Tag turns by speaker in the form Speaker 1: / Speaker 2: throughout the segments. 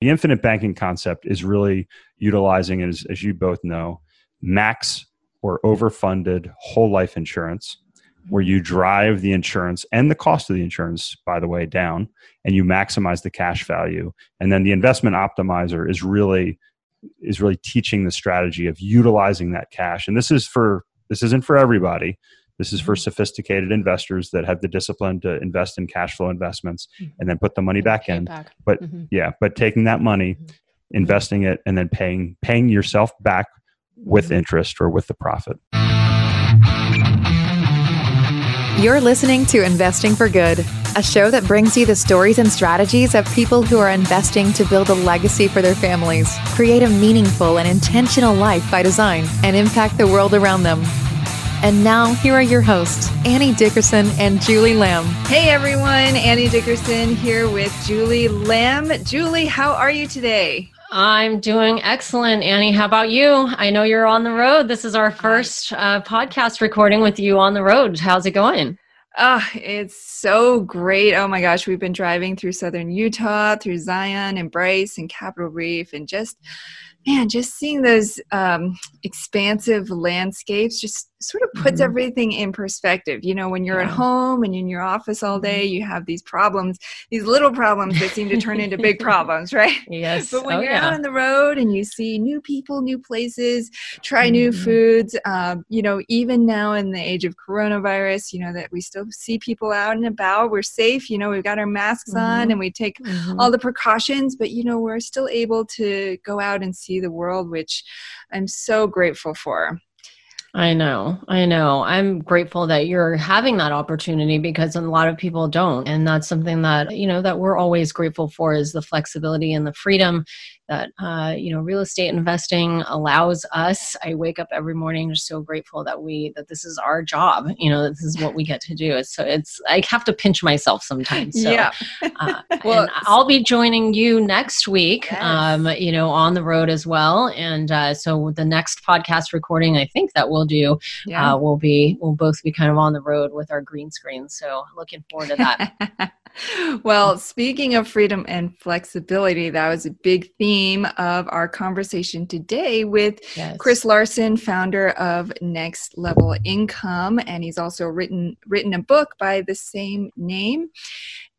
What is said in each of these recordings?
Speaker 1: The infinite banking concept is really utilizing, as, as you both know, max or overfunded whole life insurance, where you drive the insurance and the cost of the insurance, by the way, down, and you maximize the cash value. And then the investment optimizer is really is really teaching the strategy of utilizing that cash. And this is for this isn't for everybody. This is for mm-hmm. sophisticated investors that have the discipline to invest in cash flow investments mm-hmm. and then put the money back in. Back. But mm-hmm. yeah, but taking that money, mm-hmm. investing it, and then paying paying yourself back with mm-hmm. interest or with the profit.
Speaker 2: You're listening to Investing for Good, a show that brings you the stories and strategies of people who are investing to build a legacy for their families, create a meaningful and intentional life by design, and impact the world around them. And now, here are your hosts, Annie Dickerson and Julie Lamb.
Speaker 3: Hey everyone, Annie Dickerson here with Julie Lamb. Julie, how are you today?
Speaker 4: I'm doing excellent. Annie, how about you? I know you're on the road. This is our first uh, podcast recording with you on the road. How's it going?
Speaker 3: Oh, it's so great. Oh my gosh, we've been driving through southern Utah, through Zion and Bryce and Capitol Reef, and just man, just seeing those um, expansive landscapes just sort of puts mm-hmm. everything in perspective. You know, when you're yeah. at home and in your office all day, mm-hmm. you have these problems, these little problems that seem to turn into big problems, right?
Speaker 4: Yes.
Speaker 3: But when oh, you're yeah. out on the road and you see new people, new places, try mm-hmm. new foods, um, you know, even now in the age of coronavirus, you know, that we still see people out and about, we're safe, you know, we've got our masks on mm-hmm. and we take mm-hmm. all the precautions, but, you know, we're still able to go out and see the world, which I'm so grateful for.
Speaker 4: I know. I know. I'm grateful that you're having that opportunity because a lot of people don't. And that's something that, you know, that we're always grateful for is the flexibility and the freedom that uh, you know real estate investing allows us i wake up every morning just so grateful that we that this is our job you know this is what we get to do. So it's i have to pinch myself sometimes so,
Speaker 3: yeah.
Speaker 4: uh, well i'll be joining you next week yes. um, you know on the road as well. And uh, so the next podcast recording i think that we'll do yeah. uh, will be we'll both be kind of on the road with our green screen. So looking forward to that.
Speaker 3: Well, speaking of freedom and flexibility, that was a big theme of our conversation today with yes. Chris Larsen, founder of Next Level Income, and he's also written written a book by the same name.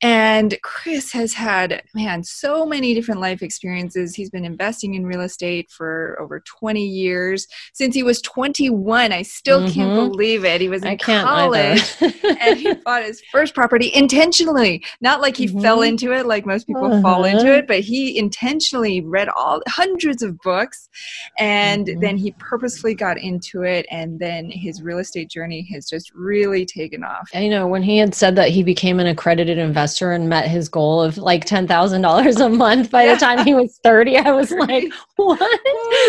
Speaker 3: And Chris has had, man, so many different life experiences. He's been investing in real estate for over 20 years. Since he was 21, I still mm-hmm. can't believe it. He was in college and he bought his first property intentionally. Not like he mm-hmm. fell into it like most people uh-huh. fall into it, but he intentionally read all hundreds of books and mm-hmm. then he purposefully got into it. And then his real estate journey has just really taken off.
Speaker 4: I know when he had said that he became an accredited investor investor and met his goal of like $10,000 a month by yeah. the time he was 30. I was like, what?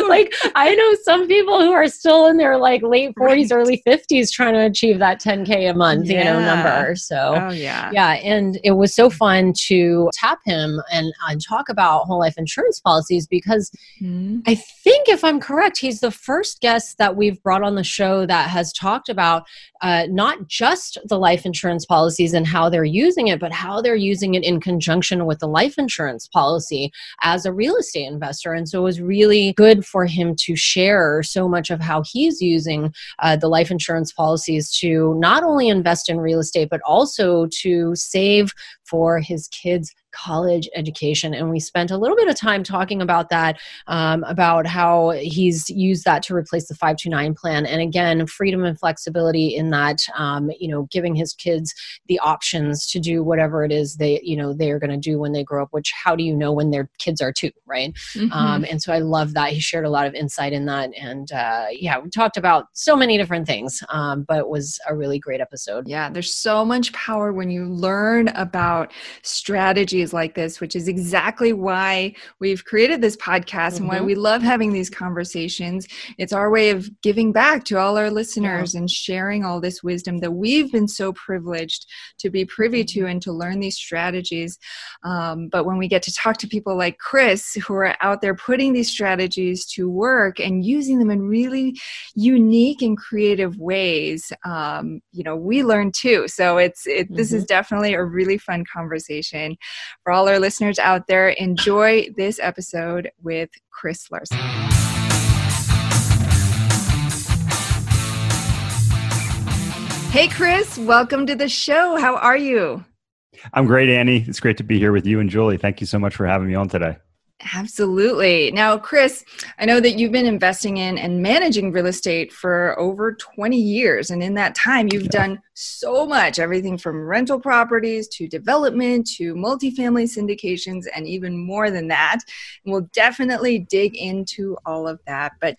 Speaker 4: like, I know some people who are still in their like late 40s, right. early 50s trying to achieve that 10K a month, yeah. you know, number. So,
Speaker 3: oh, yeah.
Speaker 4: Yeah. And it was so fun to tap him and, and talk about whole life insurance policies because mm-hmm. I think, if I'm correct, he's the first guest that we've brought on the show that has talked about uh, not just the life insurance policies and how they're using it, but how they're using it in conjunction with the life insurance policy as a real estate investor. And so it was really good for him to share so much of how he's using uh, the life insurance policies to not only invest in real estate, but also to save for his kids' college education. And we spent a little bit of time talking about that, um, about how he's used that to replace the 529 plan. And again, freedom and flexibility in that, um, you know, giving his kids the options to do whatever it is they, you know, they're going to do when they grow up, which how do you know when their kids are two, right? Mm-hmm. Um, and so I love that. He shared a lot of insight in that. And uh, yeah, we talked about so many different things, um, but it was a really great episode.
Speaker 3: Yeah, there's so much power when you learn about about strategies like this, which is exactly why we've created this podcast mm-hmm. and why mm-hmm. we love having these conversations. It's our way of giving back to all our listeners yeah. and sharing all this wisdom that we've been so privileged to be privy to mm-hmm. and to learn these strategies. Um, but when we get to talk to people like Chris, who are out there putting these strategies to work and using them in really unique and creative ways, um, you know, we learn too. So it's it, mm-hmm. this is mm-hmm. definitely a really fun fun conversation. For all our listeners out there, enjoy this episode with Chris Larsen. Hey, Chris, welcome to the show. How are you?
Speaker 1: I'm great, Annie. It's great to be here with you and Julie. Thank you so much for having me on today.
Speaker 3: Absolutely. Now, Chris, I know that you've been investing in and managing real estate for over 20 years. And in that time, you've yeah. done so much everything from rental properties to development to multifamily syndications, and even more than that. And we'll definitely dig into all of that. But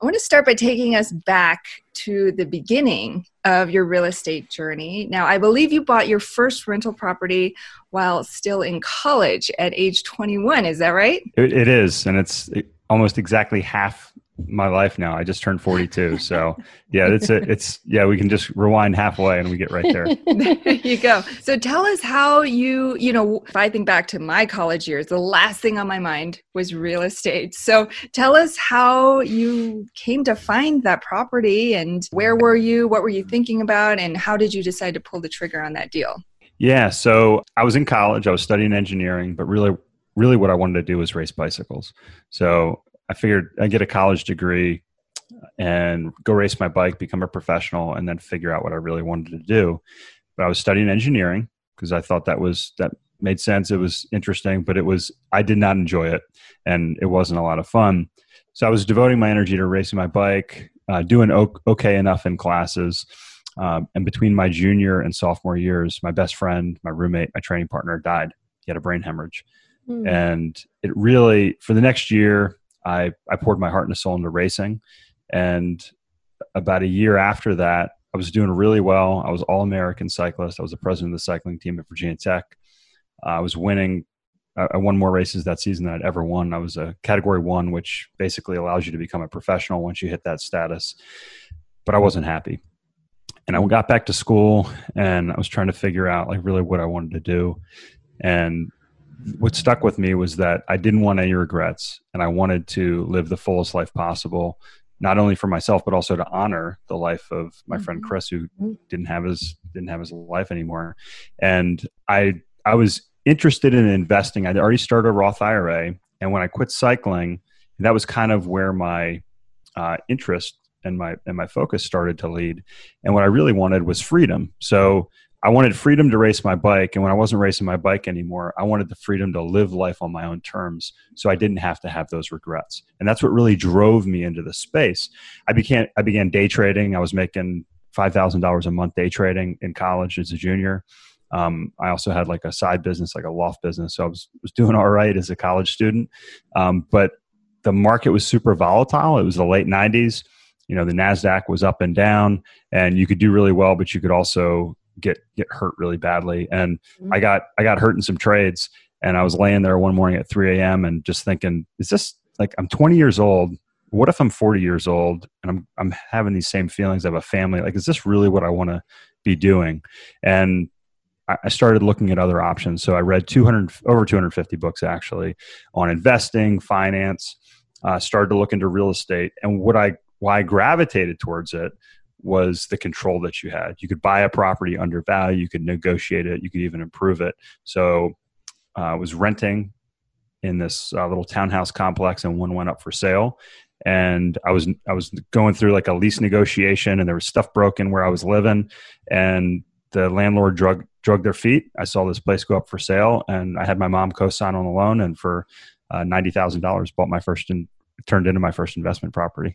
Speaker 3: I want to start by taking us back to the beginning of your real estate journey. Now, I believe you bought your first rental property while still in college at age 21. Is that right?
Speaker 1: it, it is. And it's almost exactly half my life now. I just turned 42. So yeah, it's a, it's, yeah, we can just rewind halfway and we get right there.
Speaker 3: there you go. So tell us how you, you know, if I think back to my college years, the last thing on my mind was real estate. So tell us how you came to find that property and where were you? What were you thinking about? And how did you decide to pull the trigger on that deal?
Speaker 1: Yeah. So I was in college, I was studying engineering, but really, really what I wanted to do was race bicycles. So I figured I'd get a college degree and go race my bike, become a professional, and then figure out what I really wanted to do. But I was studying engineering because I thought that was that made sense. It was interesting, but it was I did not enjoy it, and it wasn't a lot of fun. So I was devoting my energy to racing my bike, uh, doing okay enough in classes. Um, and between my junior and sophomore years, my best friend, my roommate, my training partner died. He had a brain hemorrhage. Mm. And it really, for the next year, I, I poured my heart and soul into racing. And about a year after that, I was doing really well. I was all American cyclist. I was the president of the cycling team at Virginia Tech. Uh, I was winning. I won more races that season than I'd ever won. I was a category one, which basically allows you to become a professional once you hit that status. But I wasn't happy. And I got back to school and I was trying to figure out like really what I wanted to do. And what stuck with me was that I didn't want any regrets and I wanted to live the fullest life possible, not only for myself, but also to honor the life of my mm-hmm. friend Chris, who mm-hmm. didn't have his, didn't have his life anymore. And I, I was interested in investing. I'd already started a Roth IRA. And when I quit cycling, that was kind of where my uh, interest and my, and my focus started to lead. And what I really wanted was freedom. So I wanted freedom to race my bike. And when I wasn't racing my bike anymore, I wanted the freedom to live life on my own terms. So I didn't have to have those regrets. And that's what really drove me into the space. I began, I began day trading. I was making $5,000 a month day trading in college as a junior. Um, I also had like a side business, like a loft business. So I was, was doing all right as a college student. Um, but the market was super volatile. It was the late 90s. You know, the NASDAQ was up and down, and you could do really well, but you could also get get hurt really badly. And mm-hmm. I got I got hurt in some trades, and I was laying there one morning at 3 a.m. and just thinking, is this like I'm 20 years old? What if I'm 40 years old and I'm I'm having these same feelings? I have a family. Like, is this really what I want to be doing? And I started looking at other options. So I read 200 over 250 books actually on investing, finance. Uh, started to look into real estate, and what I why I gravitated towards it was the control that you had. You could buy a property under value, you could negotiate it, you could even improve it. So uh, I was renting in this uh, little townhouse complex, and one went up for sale. And I was I was going through like a lease negotiation, and there was stuff broken where I was living, and the landlord drug drug their feet. I saw this place go up for sale, and I had my mom co-sign on the loan, and for uh, ninety thousand dollars, bought my first and turned into my first investment property.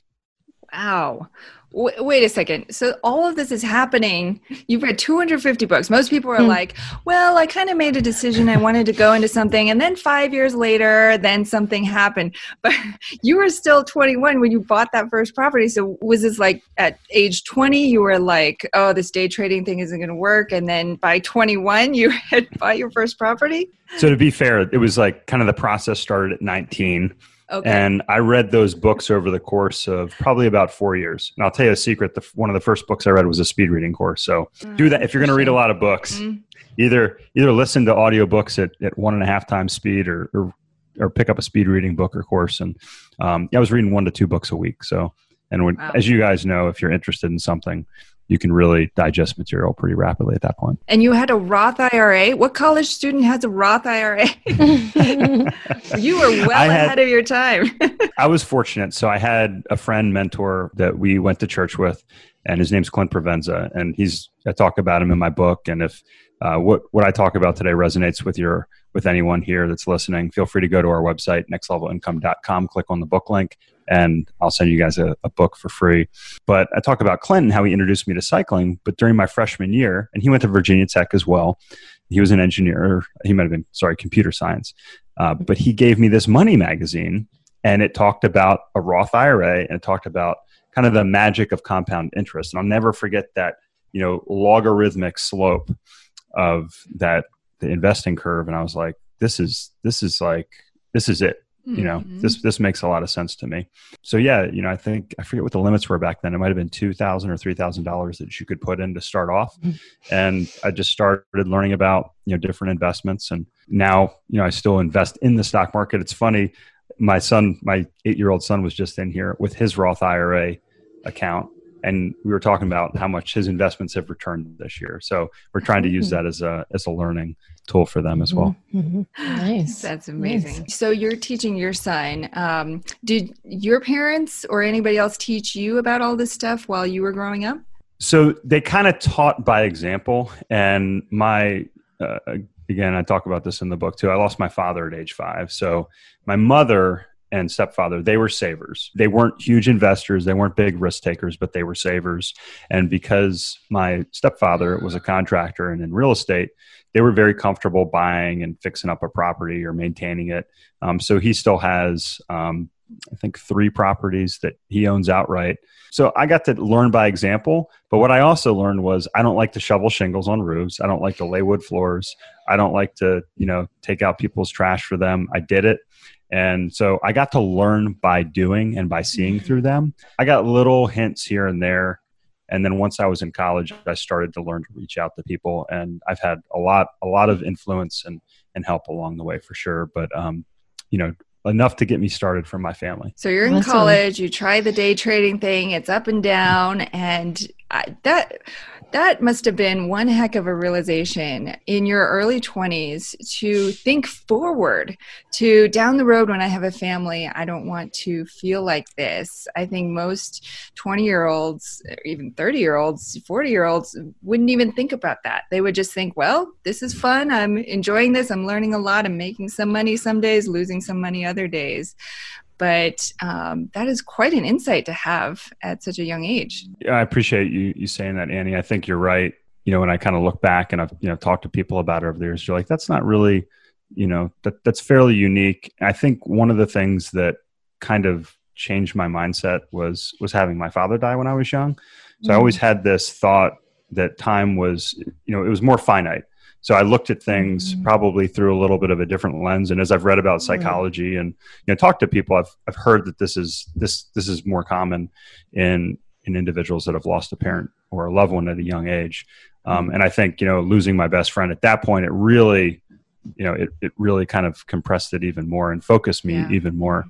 Speaker 3: Wow. W- wait a second. So all of this is happening. You've read 250 books. Most people are hmm. like, well, I kind of made a decision. I wanted to go into something. And then five years later, then something happened. But you were still 21 when you bought that first property. So was this like at age 20, you were like, oh, this day trading thing isn't going to work. And then by 21, you had bought your first property?
Speaker 1: So to be fair, it was like kind of the process started at 19 Okay. And I read those books over the course of probably about four years. And I'll tell you a secret: the, one of the first books I read was a speed reading course. So mm, do that if you're going to read a lot of books. Mm. Either either listen to audiobooks at, at one and a half times speed, or, or, or pick up a speed reading book or course. And um, yeah, I was reading one to two books a week. So and when, wow. as you guys know, if you're interested in something, you can really digest material pretty rapidly at that point.
Speaker 3: And you had a Roth IRA. What college student has a Roth IRA? you were well had, ahead of your time.
Speaker 1: I was fortunate. So I had a friend mentor that we went to church with, and his name's Clint Provenza, and he's I talk about him in my book. And if uh, what what I talk about today resonates with your with anyone here that's listening, feel free to go to our website, nextlevelincome.com, click on the book link, and I'll send you guys a, a, book for free. But I talk about Clinton, how he introduced me to cycling. But during my freshman year, and he went to Virginia Tech as well, he was an engineer, he might have been, sorry, computer science. Uh, but he gave me this money magazine, and it talked about a Roth IRA and it talked about kind of the magic of compound interest. And I'll never forget that, you know, logarithmic slope of that the investing curve and i was like this is this is like this is it mm-hmm. you know mm-hmm. this this makes a lot of sense to me so yeah you know i think i forget what the limits were back then it might have been 2000 or 3000 dollars that you could put in to start off mm-hmm. and i just started learning about you know different investments and now you know i still invest in the stock market it's funny my son my eight year old son was just in here with his roth ira account and we were talking about how much his investments have returned this year. So we're trying to use mm-hmm. that as a as a learning tool for them as well.
Speaker 4: Mm-hmm. mm-hmm. Nice,
Speaker 3: that's amazing. Nice. So you're teaching your son. Um, did your parents or anybody else teach you about all this stuff while you were growing up?
Speaker 1: So they kind of taught by example, and my uh, again, I talk about this in the book too. I lost my father at age five, so my mother and stepfather, they were savers. They weren't huge investors, they weren't big risk takers, but they were savers. And because my stepfather was a contractor and in real estate, they were very comfortable buying and fixing up a property or maintaining it. Um, so he still has, um, I think, three properties that he owns outright. So I got to learn by example. But what I also learned was I don't like to shovel shingles on roofs. I don't like to lay wood floors. I don't like to, you know, take out people's trash for them. I did it. And so I got to learn by doing and by seeing through them. I got little hints here and there. And then once I was in college, I started to learn to reach out to people. And I've had a lot, a lot of influence and, and help along the way for sure. But, um, you know, enough to get me started from my family.
Speaker 3: So you're in awesome. college, you try the day trading thing, it's up and down. And I, that, that must have been one heck of a realization in your early 20s to think forward to down the road when I have a family. I don't want to feel like this. I think most 20 year olds, even 30 year olds, 40 year olds wouldn't even think about that. They would just think, well, this is fun. I'm enjoying this. I'm learning a lot. I'm making some money some days, losing some money other days but um, that is quite an insight to have at such a young age.
Speaker 1: Yeah, I appreciate you you saying that, Annie. I think you're right. You know, when I kind of look back and I've you know talked to people about it over the years, you're like, that's not really, you know, that that's fairly unique. I think one of the things that kind of changed my mindset was was having my father die when I was young. So mm-hmm. I always had this thought that time was, you know, it was more finite. So I looked at things mm-hmm. probably through a little bit of a different lens. And as I've read about psychology mm-hmm. and you know talked to people, I've I've heard that this is this this is more common in in individuals that have lost a parent or a loved one at a young age. Um, and I think you know losing my best friend at that point, it really you know it it really kind of compressed it even more and focused me yeah. even more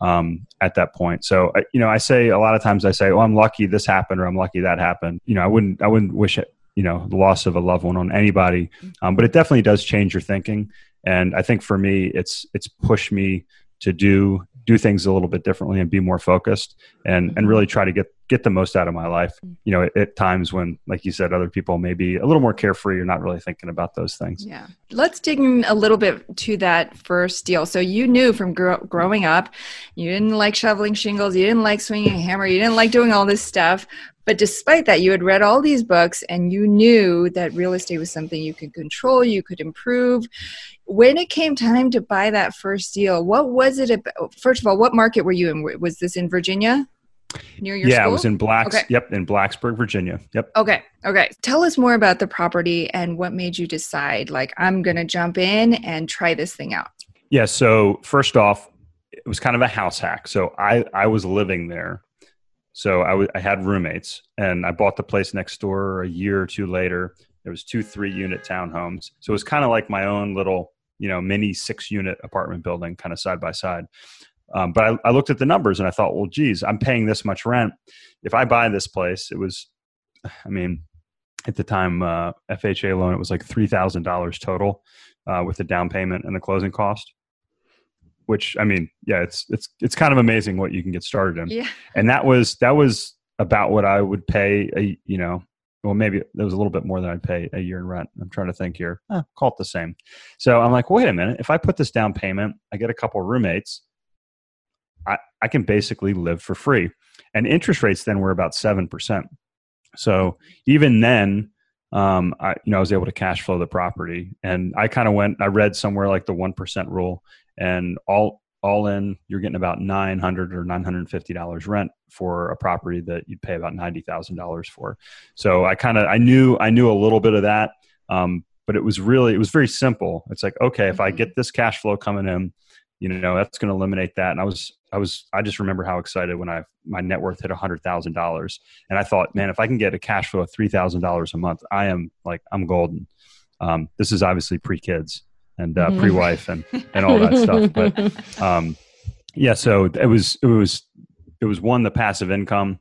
Speaker 1: um, at that point. So, you know, I say a lot of times I say, "Oh, I'm lucky this happened," or "I'm lucky that happened." You know, I wouldn't, I wouldn't wish it, you know the loss of a loved one on anybody. Um, but it definitely does change your thinking. And i think for me it's it's pushed me to do do things a little bit differently and be more focused and and really try to get get the most out of my life. You know at, at times when like you said other people may be a little more carefree you're not really thinking about those things.
Speaker 3: Yeah. Let's dig in a little bit to that first deal. So you knew from gro- growing up you didn't like shoveling shingles you didn't like swinging a hammer you didn't like doing all this stuff but despite that, you had read all these books and you knew that real estate was something you could control, you could improve. When it came time to buy that first deal, what was it about? First of all, what market were you in? Was this in Virginia? Near your
Speaker 1: yeah,
Speaker 3: school?
Speaker 1: it was in Blacks. Okay. Yep, in Blacksburg, Virginia. Yep.
Speaker 3: Okay. Okay. Tell us more about the property and what made you decide, like, I'm going to jump in and try this thing out.
Speaker 1: Yeah. So first off, it was kind of a house hack. So I I was living there so I, w- I had roommates, and I bought the place next door a year or two later. There was two three unit townhomes, so it was kind of like my own little you know mini six unit apartment building, kind of side by side. Um, but I, I, looked at the numbers and I thought, well, geez, I'm paying this much rent. If I buy this place, it was I mean, at the time, uh, FHA loan, it was like $3,000 total uh, with the down payment and the closing cost. Which I mean, yeah, it's it's it's kind of amazing what you can get started in.
Speaker 3: Yeah.
Speaker 1: And that was that was about what I would pay a you know well maybe it was a little bit more than I'd pay a year in rent. I'm trying to think here. Eh, call it the same. So I'm like, wait a minute. If I put this down payment, I get a couple roommates. I, I can basically live for free. And interest rates then were about seven percent. So even then, um, I you know I was able to cash flow the property, and I kind of went. I read somewhere like the one percent rule, and all all in, you're getting about nine hundred or nine hundred and fifty dollars rent for a property that you'd pay about ninety thousand dollars for. So I kind of I knew I knew a little bit of that, um, but it was really it was very simple. It's like okay, if I mm-hmm. get this cash flow coming in, you know that's going to eliminate that. And I was I was I just remember how excited when I my net worth hit a hundred thousand dollars, and I thought, man, if I can get a cash flow of three thousand dollars a month, I am like I'm golden. Um, this is obviously pre kids and uh, mm-hmm. pre wife and and all that stuff, but um, yeah. So it was it was it was one the passive income,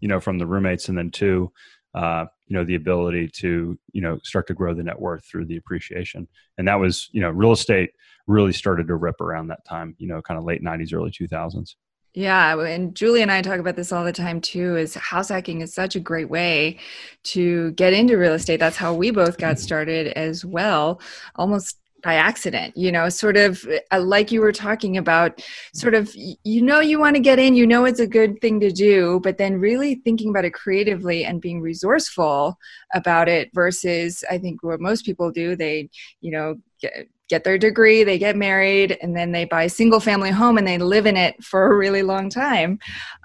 Speaker 1: you know, from the roommates, and then two, uh, you know, the ability to you know start to grow the net worth through the appreciation, and that was you know real estate really started to rip around that time, you know, kind of late 90s, early 2000s.
Speaker 3: Yeah, and Julie and I talk about this all the time too. Is house hacking is such a great way to get into real estate. That's how we both got started as well, almost by accident. You know, sort of uh, like you were talking about. Sort of, you know, you want to get in. You know, it's a good thing to do, but then really thinking about it creatively and being resourceful about it. Versus, I think what most people do, they, you know, get get their degree, they get married, and then they buy a single family home and they live in it for a really long time.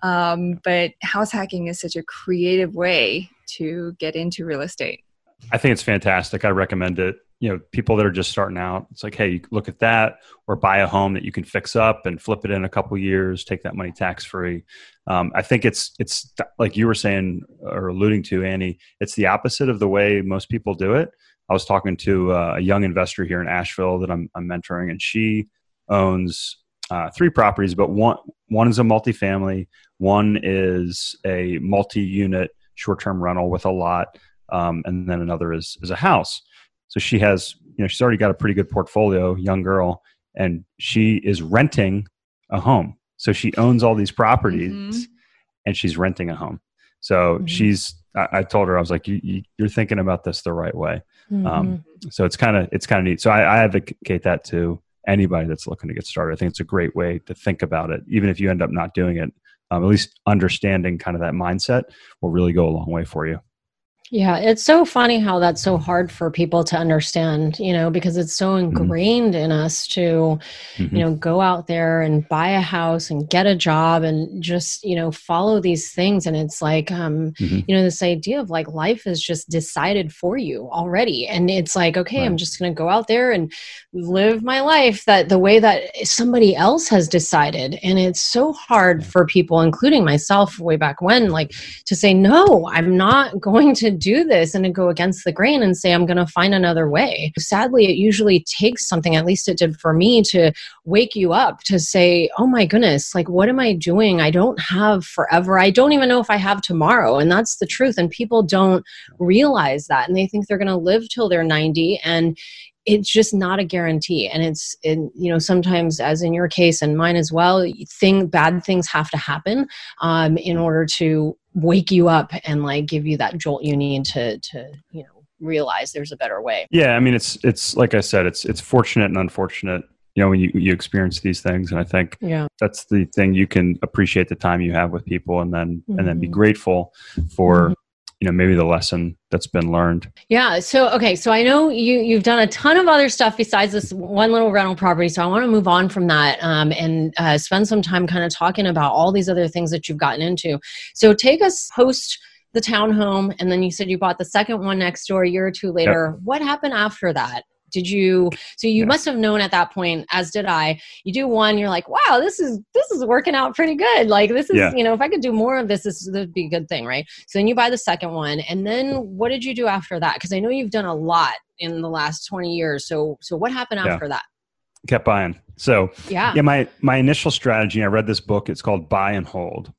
Speaker 3: Um, but house hacking is such a creative way to get into real estate.
Speaker 1: I think it's fantastic. I recommend it. You know, people that are just starting out, it's like, hey, look at that, or buy a home that you can fix up and flip it in a couple years, take that money tax free. Um, I think it's it's like you were saying or alluding to, Annie. It's the opposite of the way most people do it. I was talking to uh, a young investor here in Asheville that I'm, I'm mentoring, and she owns uh, three properties, but one one is a multifamily, one is a multi-unit short-term rental with a lot, um, and then another is is a house. So she has, you know, she's already got a pretty good portfolio, young girl, and she is renting a home. So she owns all these properties, mm-hmm. and she's renting a home. So mm-hmm. she's I, I, told her I was like, you, you, are thinking about this the right way. Um, mm-hmm. Um, so it's kind of it's kind of neat. So I, I, advocate that to anybody that's looking to get started. I think it's a great way to think about it, even if you end up not doing it. Um, at least understanding kind of that mindset will really go a long way for you.
Speaker 4: Yeah, it's so funny how that's so hard for people to understand, you know, because it's so mm-hmm. ingrained mm-hmm. in us to, mm-hmm. you know, go out there and buy a house and get a job and just, you know, follow these things. And it's like, um, mm-hmm. you know, this idea of like life is just decided for you already. And it's like, okay, right. I'm just going to go out there and live my life that the way that somebody else has decided. And it's so hard for people, including myself way back when, like to say, no, I'm not going to do this and to go against the grain and say, I'm going to find another way. Sadly, it usually takes something, at least it did for me, to wake you up to say, oh my goodness, like, what am I doing? I don't have forever. I don't even know if I have tomorrow. And that's the truth. And people don't realize that. And they think they're going to live till they're 90. And it's just not a guarantee and it's in, you know sometimes as in your case and mine as well thing bad things have to happen um, in order to wake you up and like give you that jolt you need to to you know realize there's a better way
Speaker 1: yeah i mean it's it's like i said it's it's fortunate and unfortunate you know when you you experience these things and i think
Speaker 4: yeah
Speaker 1: that's the thing you can appreciate the time you have with people and then mm-hmm. and then be mm-hmm. grateful for mm-hmm you know maybe the lesson that's been learned.
Speaker 4: Yeah so okay so i know you you've done a ton of other stuff besides this one little rental property so i want to move on from that um, and uh, spend some time kind of talking about all these other things that you've gotten into. So take us post the townhome and then you said you bought the second one next door a year or two later. Yep. what happened after that did you so you yeah. must have known at that point as did i you do one you're like wow this is this is working out pretty good like this is yeah. you know if i could do more of this this would be a good thing right so then you buy the second one and then what did you do after that because i know you've done a lot in the last 20 years so so what happened after yeah. that
Speaker 1: kept buying so yeah yeah my my initial strategy i read this book it's called buy and hold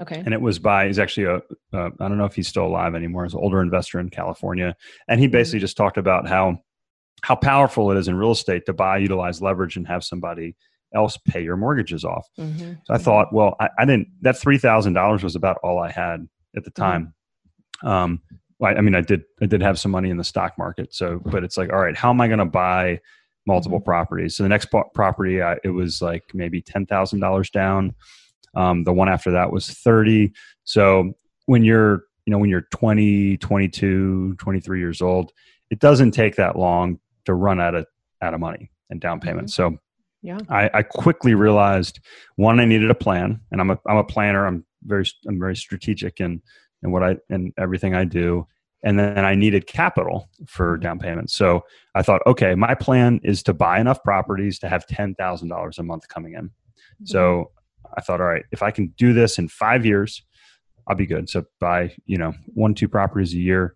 Speaker 4: Okay.
Speaker 1: And it was by, he's actually a, uh, I don't know if he's still alive anymore. He's an older investor in California. And he mm-hmm. basically just talked about how, how powerful it is in real estate to buy, utilize leverage, and have somebody else pay your mortgages off. Mm-hmm. So I thought, well, I, I didn't, that $3,000 was about all I had at the mm-hmm. time. Mm-hmm. Um, I, I mean, I did, I did have some money in the stock market. So, but it's like, all right, how am I going to buy multiple mm-hmm. properties? So the next property, I, it was like maybe $10,000 down. Um, the one after that was 30. So when you're, you know, when you're 20, 22, 23 years old, it doesn't take that long to run out of, out of money and down payment. Mm-hmm. So yeah. I, I, quickly realized one, I needed a plan and I'm a, I'm a planner. I'm very, I'm very strategic in, in what I, in everything I do. And then I needed capital for mm-hmm. down payment. So I thought, okay, my plan is to buy enough properties to have $10,000 a month coming in. Mm-hmm. So I thought, all right, if I can do this in five years, I'll be good. So buy, you know, one, two properties a year.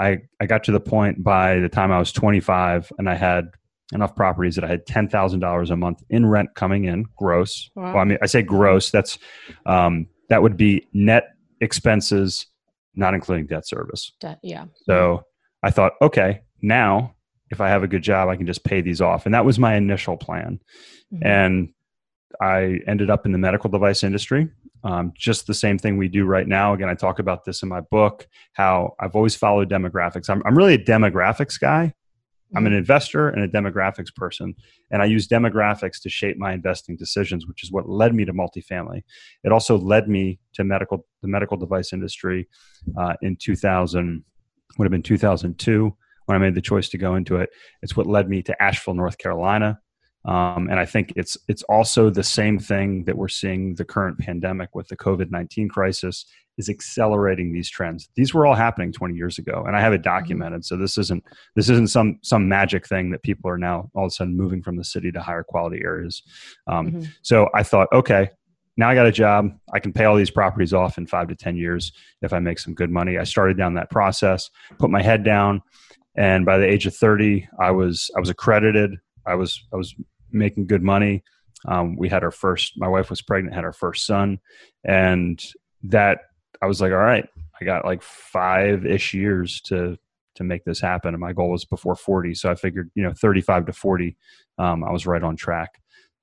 Speaker 1: I, I got to the point by the time I was 25 and I had enough properties that I had $10,000 a month in rent coming in gross. Wow. Well, I mean, I say gross, that's, um, that would be net expenses, not including debt service.
Speaker 4: Debt, yeah.
Speaker 1: So I thought, okay, now if I have a good job, I can just pay these off. And that was my initial plan. Mm-hmm. And I ended up in the medical device industry. Um, just the same thing we do right now. Again, I talk about this in my book, how I've always followed demographics. I'm, I'm really a demographics guy. I'm an mm-hmm. investor and a demographics person, and I use demographics to shape my investing decisions, which is what led me to multifamily. It also led me to medical, the medical device industry uh, in 2000, would have been 2002 when I made the choice to go into it. It's what led me to Asheville, North Carolina, um, and I think it's it's also the same thing that we're seeing the current pandemic with the COVID nineteen crisis is accelerating these trends. These were all happening 20 years ago, and I have it mm-hmm. documented. So this isn't this isn't some some magic thing that people are now all of a sudden moving from the city to higher quality areas. Um, mm-hmm. So I thought, okay, now I got a job. I can pay all these properties off in five to 10 years if I make some good money. I started down that process, put my head down, and by the age of 30, I was I was accredited I was I was making good money. Um, we had our first. My wife was pregnant, had our first son, and that I was like, all right, I got like five ish years to to make this happen, and my goal was before forty. So I figured, you know, thirty five to forty, um, I was right on track.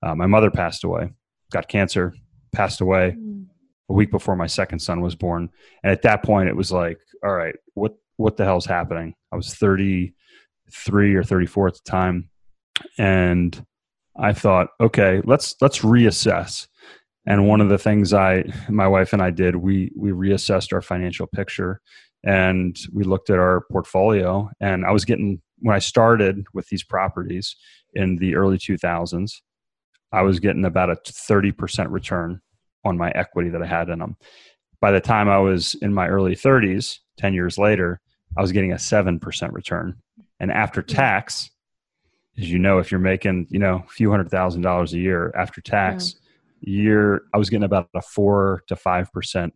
Speaker 1: Uh, my mother passed away, got cancer, passed away mm. a week before my second son was born, and at that point, it was like, all right, what what the hell's happening? I was thirty three or thirty four at the time and I thought, okay, let's let's reassess. And one of the things I, my wife and I did, we we reassessed our financial picture, and we looked at our portfolio. And I was getting when I started with these properties in the early 2000s, I was getting about a 30% return on my equity that I had in them. By the time I was in my early 30s, 10 years later, I was getting a 7% return. And after tax, as you know, if you're making, you know, a few hundred thousand dollars a year after tax, yeah. you're I was getting about a four to five percent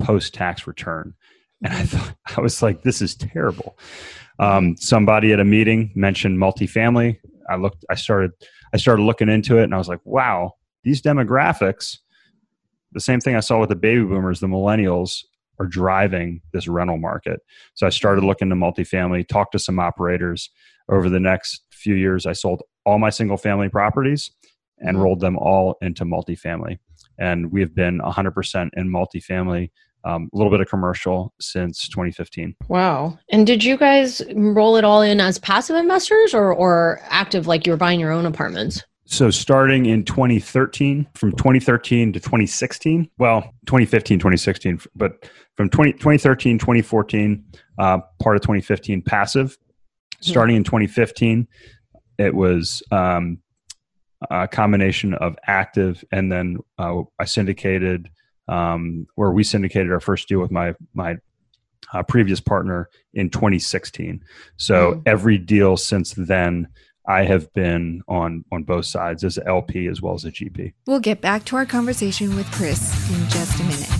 Speaker 1: post tax return. And I thought I was like, this is terrible. Um, somebody at a meeting mentioned multifamily. I looked, I started, I started looking into it, and I was like, wow, these demographics. The same thing I saw with the baby boomers, the millennials are driving this rental market. So I started looking to multifamily, talked to some operators. Over the next few years, I sold all my single family properties and mm-hmm. rolled them all into multifamily. And we have been 100% in multifamily, um, a little bit of commercial since 2015.
Speaker 4: Wow. And did you guys roll it all in as passive investors or, or active, like you were buying your own apartments?
Speaker 1: So starting in 2013, from 2013 to 2016, well, 2015, 2016, but from 20, 2013, 2014, uh, part of 2015, passive. Starting in 2015, it was um, a combination of active, and then uh, I syndicated, um, where we syndicated our first deal with my my uh, previous partner in 2016. So mm-hmm. every deal since then I have been on on both sides as LP as well as a GP.
Speaker 2: We'll get back to our conversation with Chris in just a minute.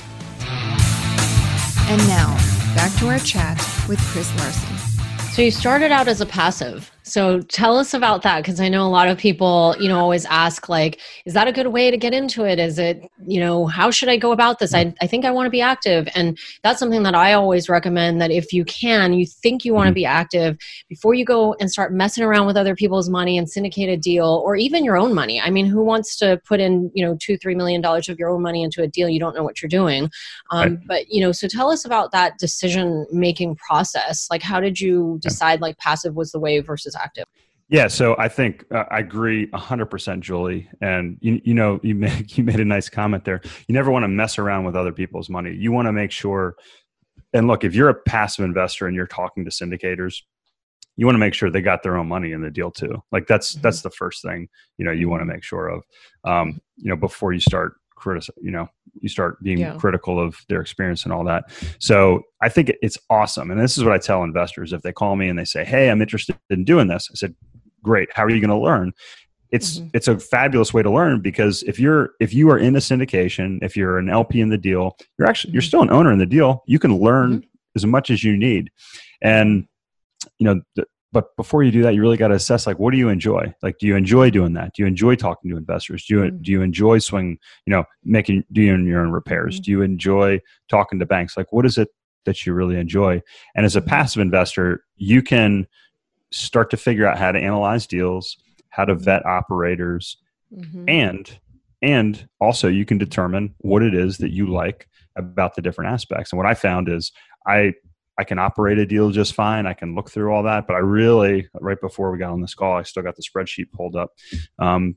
Speaker 3: And now, back to our chat with Chris Larsen.
Speaker 4: So you started out as a passive. So tell us about that because I know a lot of people, you know, always ask like, is that a good way to get into it? Is it, you know, how should I go about this? I, I think I want to be active. And that's something that I always recommend that if you can, you think you want to mm-hmm. be active before you go and start messing around with other people's money and syndicate a deal or even your own money. I mean, who wants to put in, you know, two, three million dollars of your own money into a deal you don't know what you're doing? Um, right. But, you know, so tell us about that decision making process. Like, how did you decide like passive was the way versus active?
Speaker 1: Yeah, so I think uh, I agree 100%, Julie. And you, you know, you made, you made a nice comment there. You never want to mess around with other people's money. You want to make sure. And look, if you're a passive investor and you're talking to syndicators, you want to make sure they got their own money in the deal too. Like that's mm-hmm. that's the first thing you know you want to make sure of. Um, you know, before you start critical, you know, you start being yeah. critical of their experience and all that. So I think it's awesome. And this is what I tell investors if they call me and they say, "Hey, I'm interested in doing this," I said, "Great. How are you going to learn?" It's mm-hmm. it's a fabulous way to learn because if you're if you are in a syndication, if you're an LP in the deal, you're actually you're mm-hmm. still an owner in the deal. You can learn mm-hmm. as much as you need, and you know the, but before you do that you really got to assess like what do you enjoy like do you enjoy doing that do you enjoy talking to investors do you mm-hmm. do you enjoy swing you know making doing your own repairs mm-hmm. do you enjoy talking to banks like what is it that you really enjoy and as a mm-hmm. passive investor you can start to figure out how to analyze deals how to vet operators mm-hmm. and and also you can determine what it is that you like about the different aspects and what i found is i I can operate a deal just fine. I can look through all that, but I really, right before we got on this call, I still got the spreadsheet pulled up. Um,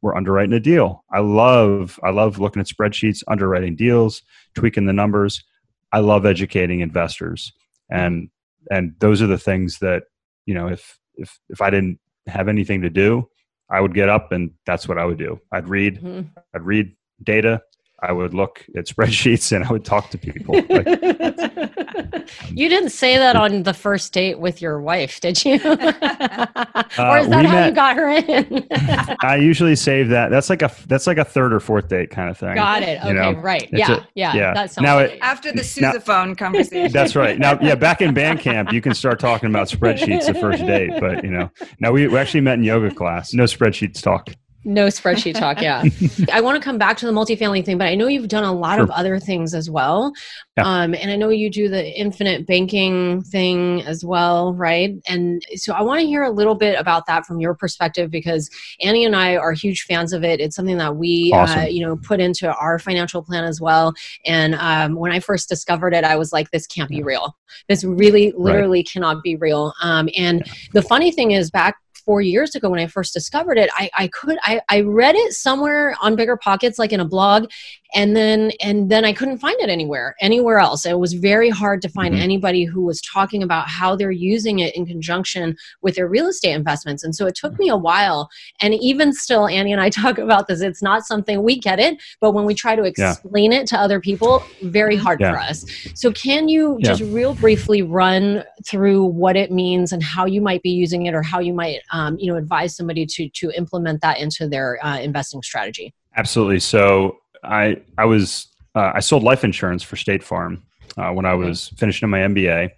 Speaker 1: we're underwriting a deal. I love, I love looking at spreadsheets, underwriting deals, tweaking the numbers. I love educating investors, and and those are the things that you know. If if if I didn't have anything to do, I would get up and that's what I would do. I'd read, mm-hmm. I'd read data, I would look at spreadsheets and I would talk to people. Like,
Speaker 4: you didn't say that on the first date with your wife, did you? or is uh, that how met, you got her in?
Speaker 1: I usually save that. That's like a that's like a third or fourth date kind of thing.
Speaker 4: Got it. Okay, know? right. Yeah, a, yeah, yeah. That
Speaker 3: now it, after the sousaphone now, conversation.
Speaker 1: That's right. Now, yeah, back in band camp, you can start talking about spreadsheets the first date. But you know, now we, we actually met in yoga class. No spreadsheets talk.
Speaker 4: No spreadsheet talk, yeah. I want to come back to the multifamily thing, but I know you've done a lot sure. of other things as well. Yeah. Um, and I know you do the infinite banking thing as well, right? And so I want to hear a little bit about that from your perspective because Annie and I are huge fans of it. It's something that we, uh, awesome. uh, you know, put into our financial plan as well. And um, when I first discovered it, I was like, this can't be real. This really, literally right. cannot be real. Um, and yeah. the funny thing is, back four years ago when I first discovered it, I, I could I, I read it somewhere on Bigger Pockets, like in a blog, and then and then I couldn't find it anywhere anywhere else. It was very hard to find mm-hmm. anybody who was talking about how they're using it in conjunction with their real estate investments. And so it took me a while. And even still, Annie and I talk about this. It's not something we get it, but when we try to explain yeah. it to other people, very hard yeah. for us. So can you yeah. just real briefly run through what it means and how you might be using it, or how you might um, you know advise somebody to to implement that into their uh, investing strategy?
Speaker 1: Absolutely. So I I was uh, I sold life insurance for State Farm uh, when I was finishing my MBA,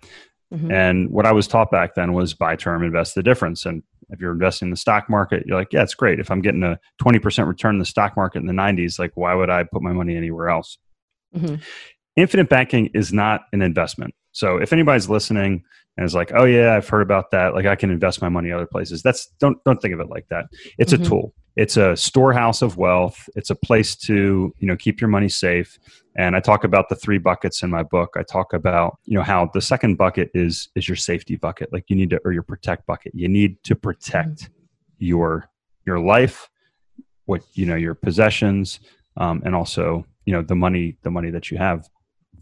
Speaker 1: mm-hmm. and what I was taught back then was buy term, invest the difference. And if you're investing in the stock market, you're like, yeah, it's great. If I'm getting a 20% return in the stock market in the 90s, like why would I put my money anywhere else? Mm-hmm. Infinite banking is not an investment. So if anybody's listening and it's like, oh yeah, I've heard about that, like I can invest my money other places. That's don't don't think of it like that. It's mm-hmm. a tool it's a storehouse of wealth it's a place to you know keep your money safe and i talk about the three buckets in my book i talk about you know how the second bucket is is your safety bucket like you need to or your protect bucket you need to protect mm-hmm. your your life what you know your possessions um, and also you know the money the money that you have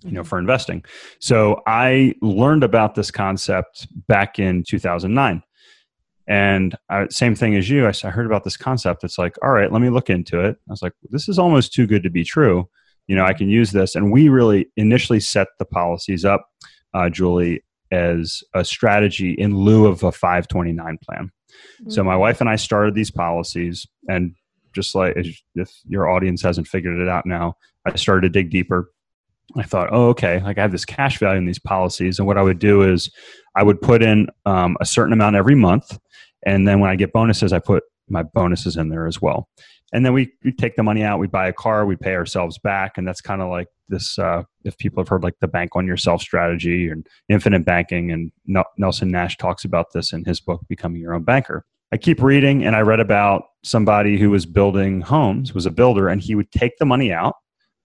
Speaker 1: you know mm-hmm. for investing so i learned about this concept back in 2009 and I, same thing as you, I, I, heard about this concept. It's like, all right, let me look into it. I was like, this is almost too good to be true. You know, I can use this. And we really initially set the policies up, uh, Julie, as a strategy in lieu of a 529 plan. Mm-hmm. So my wife and I started these policies, and just like if your audience hasn't figured it out now, I started to dig deeper. I thought, oh, okay, like I have this cash value in these policies, and what I would do is I would put in um, a certain amount every month, and then when I get bonuses, I put my bonuses in there as well. And then we, we take the money out, we buy a car, we pay ourselves back. And that's kind of like this uh, if people have heard like the bank on yourself strategy and infinite banking. And Nelson Nash talks about this in his book, Becoming Your Own Banker. I keep reading and I read about somebody who was building homes, was a builder, and he would take the money out,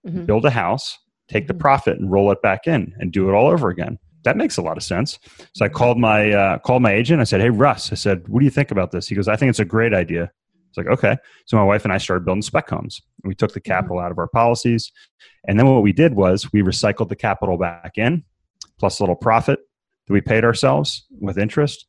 Speaker 1: mm-hmm. build a house, take the mm-hmm. profit and roll it back in and do it all over again that makes a lot of sense. So I called my uh, called my agent. I said, "Hey Russ," I said, "What do you think about this?" He goes, "I think it's a great idea." It's like, okay. So my wife and I started building spec homes. We took the mm-hmm. capital out of our policies, and then what we did was we recycled the capital back in, plus a little profit that we paid ourselves with interest,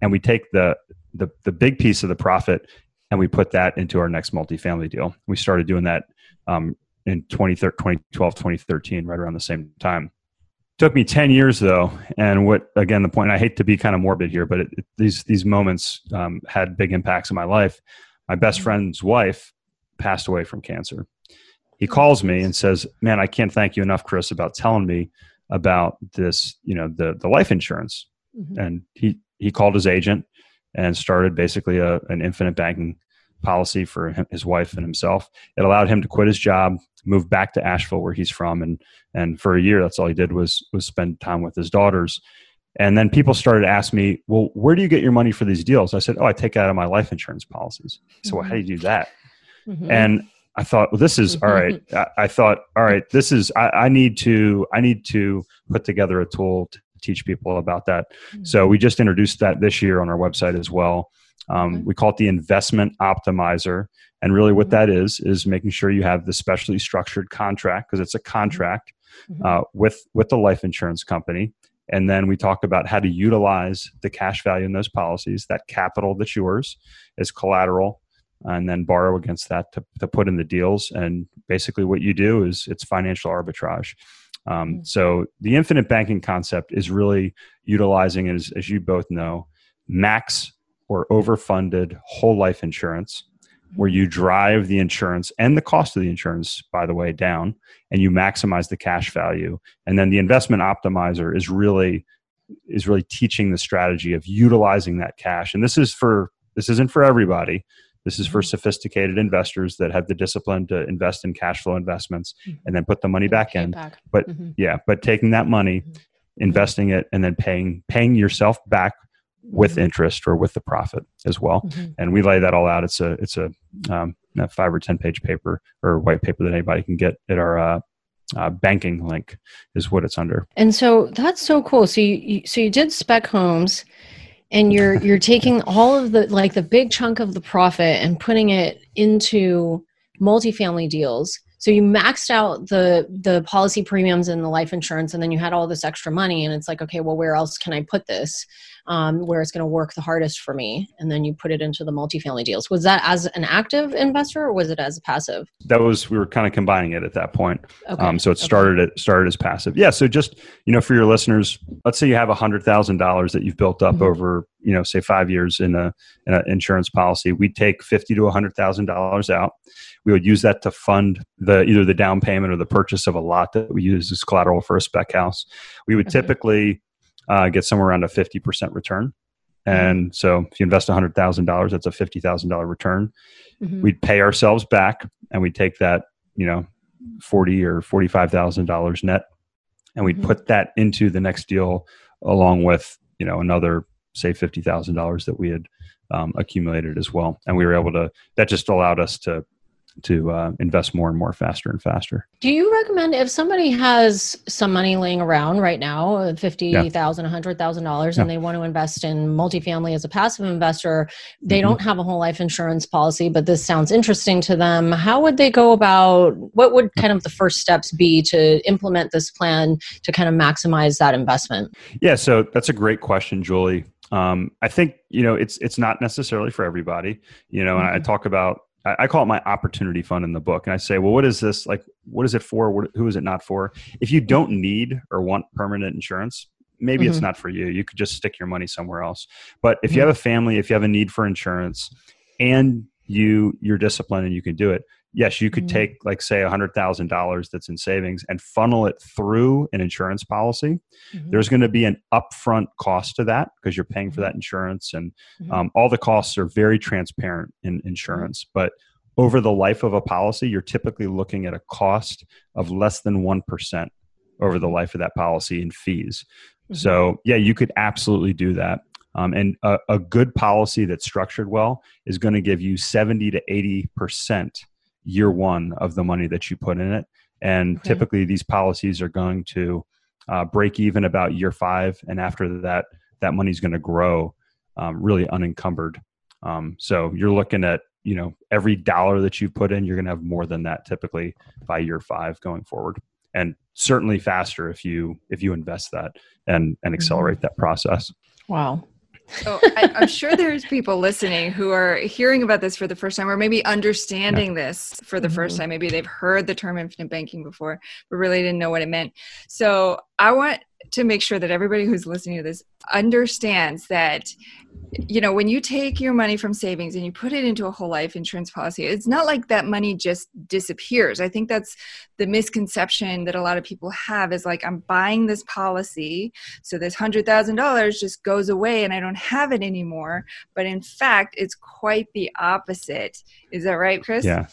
Speaker 1: and we take the the the big piece of the profit and we put that into our next multifamily deal. We started doing that um, in 2012, 2013, right around the same time. Took me 10 years though and what again the point i hate to be kind of morbid here but it, it, these these moments um, had big impacts in my life. My best mm-hmm. friend's wife passed away from cancer. He calls me and says man i can't thank you enough chris about telling me about this you know the the life insurance. Mm-hmm. and he he called his agent and started basically a, an infinite banking policy for him, his wife and himself. It allowed him to quit his job moved back to Asheville where he's from and and for a year that's all he did was was spend time with his daughters. And then people started to ask me well where do you get your money for these deals? I said oh i take it out of my life insurance policies. So mm-hmm. well, how do you do that? Mm-hmm. and i thought well this is all right. I, I, thought all right this is I, I, need to i need to put together a tool to teach people about that. Mm-hmm. so we just introduced that this year on our website as well um, we call it the investment optimizer and really, what mm-hmm. that is is making sure you have the specially structured contract because it's a mm-hmm. contract mm-hmm. uh, with with the life insurance company. And then we talk about how to utilize the cash value in those policies, that capital that's yours, as collateral, and then borrow against that to, to put in the deals. And basically, what you do is it's financial arbitrage. Um, so the infinite banking concept is really utilizing, as, as you both know, max or overfunded whole life insurance where you drive the insurance and the cost of the insurance, by the way, down and you maximize the cash value. And then the investment optimizer is really is really teaching the strategy of utilizing that cash. And this is for this isn't for everybody. This is for mm-hmm. sophisticated investors that have the discipline to invest in cash flow investments mm-hmm. and then put the money back in. Back. But mm-hmm. yeah, but taking that money, mm-hmm. investing it, and then paying paying yourself back with mm-hmm. interest or with the profit as well. Mm-hmm. And we lay that all out. It's a it's a, um, a, five or ten page paper or white paper that anybody can get at our uh, uh, banking link is what it's under.
Speaker 4: And so that's so cool. So you, you so you did spec homes. and you're you're taking all of the like the big chunk of the profit and putting it into multifamily deals so you maxed out the the policy premiums and the life insurance and then you had all this extra money and it's like okay well where else can i put this um, where it's going to work the hardest for me and then you put it into the multifamily deals was that as an active investor or was it as a passive
Speaker 1: that was we were kind of combining it at that point okay. um, so it started okay. it started as passive yeah so just you know for your listeners let's say you have a hundred thousand dollars that you've built up mm-hmm. over you know say five years in a in an insurance policy we take fifty to a hundred thousand dollars out we would use that to fund the either the down payment or the purchase of a lot that we use as collateral for a spec house. We would okay. typically uh, get somewhere around a 50% return. Mm-hmm. And so if you invest $100,000, that's a $50,000 return. Mm-hmm. We'd pay ourselves back and we'd take that, you know, 40 or $45,000 net and we'd mm-hmm. put that into the next deal along with, you know, another say $50,000 that we had um, accumulated as well. And we were able to, that just allowed us to to uh, invest more and more faster and faster.
Speaker 4: Do you recommend if somebody has some money laying around right now, fifty thousand, yeah. hundred thousand dollars, and they want to invest in multifamily as a passive investor, they mm-hmm. don't have a whole life insurance policy, but this sounds interesting to them. How would they go about? What would kind of the first steps be to implement this plan to kind of maximize that investment?
Speaker 1: Yeah, so that's a great question, Julie. Um, I think you know it's it's not necessarily for everybody. You know, mm-hmm. and I mm-hmm. talk about I call it my opportunity fund in the book. And I say, well, what is this? Like, what is it for? What, who is it not for? If you don't need or want permanent insurance, maybe mm-hmm. it's not for you. You could just stick your money somewhere else. But if mm-hmm. you have a family, if you have a need for insurance and you you're disciplined and you can do it, yes, you could mm-hmm. take like say a hundred thousand dollars that's in savings and funnel it through an insurance policy. Mm-hmm. There's going to be an upfront cost to that because you're paying for that mm-hmm. insurance, and mm-hmm. um, all the costs are very transparent in mm-hmm. insurance. But over the life of a policy, you're typically looking at a cost of less than one percent over the life of that policy in fees. So yeah, you could absolutely do that. Um, and a, a, good policy that's structured well is going to give you 70 to 80 percent year one of the money that you put in it. And okay. typically, these policies are going to uh, break even about year five, and after that, that money is going to grow um, really unencumbered. Um, so you're looking at you know every dollar that you put in, you're going to have more than that typically by year five going forward, and certainly faster if you if you invest that and and accelerate mm-hmm. that process.
Speaker 4: Wow,
Speaker 3: so I, am sure there's people listening who are hearing about this for the first time, or maybe understanding yeah. this for the mm-hmm. first time. Maybe they've heard the term infinite banking before, but really didn't know what it meant. So I want to make sure that everybody who's listening to this understands that you know when you take your money from savings and you put it into a whole life insurance policy it's not like that money just disappears. I think that's the misconception that a lot of people have is like i'm buying this policy so this $100000 just goes away and i don't have it anymore. But in fact it's quite the opposite. Is that right chris?
Speaker 1: Yeah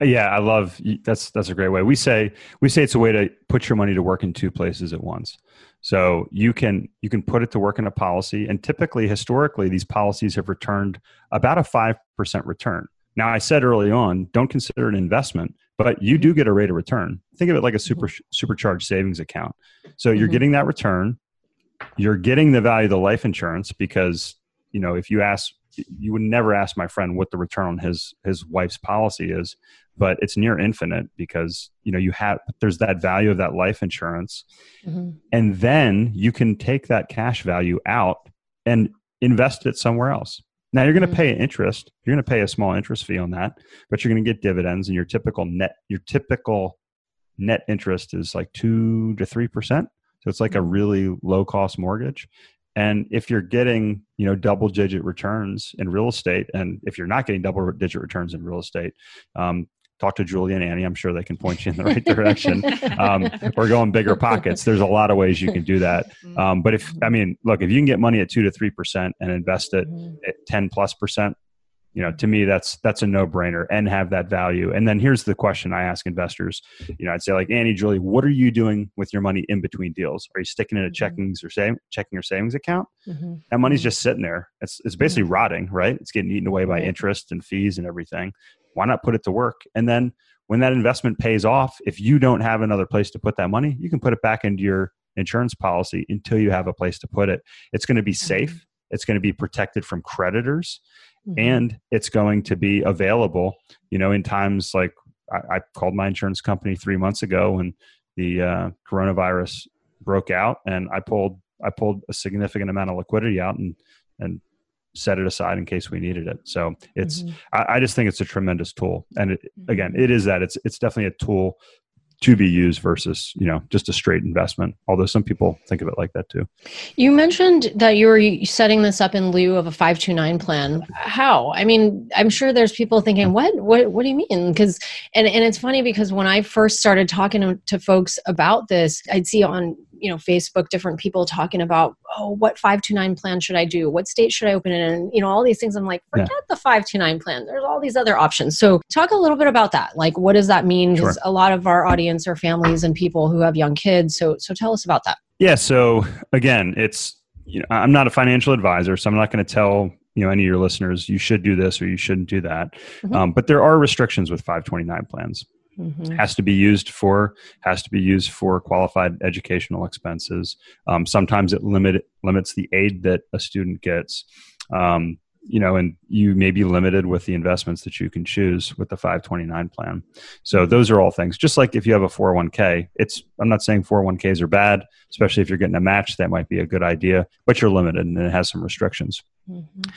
Speaker 1: yeah, I love that's that's a great way. We say we say it's a way to put your money to work in two places at once. So you can you can put it to work in a policy, and typically, historically, these policies have returned about a five percent return. Now, I said early on, don't consider it an investment, but you do get a rate of return. Think of it like a super supercharged savings account. So you're mm-hmm. getting that return. You're getting the value of the life insurance because you know if you ask you would never ask my friend what the return on his his wife's policy is but it's near infinite because you know you have there's that value of that life insurance mm-hmm. and then you can take that cash value out and invest it somewhere else now you're going to mm-hmm. pay interest you're going to pay a small interest fee on that but you're going to get dividends and your typical net your typical net interest is like 2 to 3% so it's like a mm-hmm. really low cost mortgage and if you're getting, you know, double digit returns in real estate, and if you're not getting double digit returns in real estate, um, talk to Julie and Annie. I'm sure they can point you in the right direction. Um, or go in BiggerPockets. There's a lot of ways you can do that. Mm-hmm. Um, but if I mean, look, if you can get money at two to three percent and invest it mm-hmm. at ten plus percent, you know to me that's that's a no-brainer and have that value. And then here's the question i ask investors. You know i'd say like annie julie what are you doing with your money in between deals? Are you sticking in a mm-hmm. checkings or saving checking or savings account? Mm-hmm. that money's mm-hmm. just sitting there. It's, it's basically mm-hmm. rotting right? It's getting eaten away by interest and fees and everything. Why not put it to work? And then when that investment pays off if you don't have another place to put that money you can put it back into your insurance policy until you have a place to put it. It's going to be safe it's going to be protected from creditors mm-hmm. and it's going to be available you know in times like I, I, called my insurance company three months ago when the uh, coronavirus broke out and i pulled i pulled a significant amount of liquidity out and and set it aside in case we needed it so it's mm-hmm. I, I, just think it's a tremendous tool and it, again mm-hmm. it is that it's it's definitely a tool to be used versus you know just a straight investment although some people think of it like that too.
Speaker 4: You mentioned that you were setting this up in lieu of a 529 plan. How? I mean i'm sure there's people thinking hmm. what? What, what do you mean? Because and, and it's funny because when i first started talking to, to folks about this i'd see on you know facebook different people talking about oh what 529 plan should i do? What state should i open it in? You know all these things. I'm like forget yeah. the 529 plan. There's all these other options. So talk a little bit about that. Like what does that mean? Because sure. a lot of our audience are families and people who have young kids. So so tell us about that.
Speaker 1: Yeah. So again it's you know i'm not a financial advisor so i'm not going to tell you know any of your listeners you should do this or you shouldn't do that. Mm-hmm. um, but there are restrictions with 529 plans Mm-hmm. has to be used for has to be used for qualified educational expenses. Um, sometimes it limit limits the aid that a student gets. Um, you know and you may be limited with the investments that you can choose with the 529 plan. So those are all things. Just like if you have a 401k it's i'm not saying 401ks are bad especially if you're getting a match that might be a good idea but you're limited and it has some restrictions. Mm-hmm.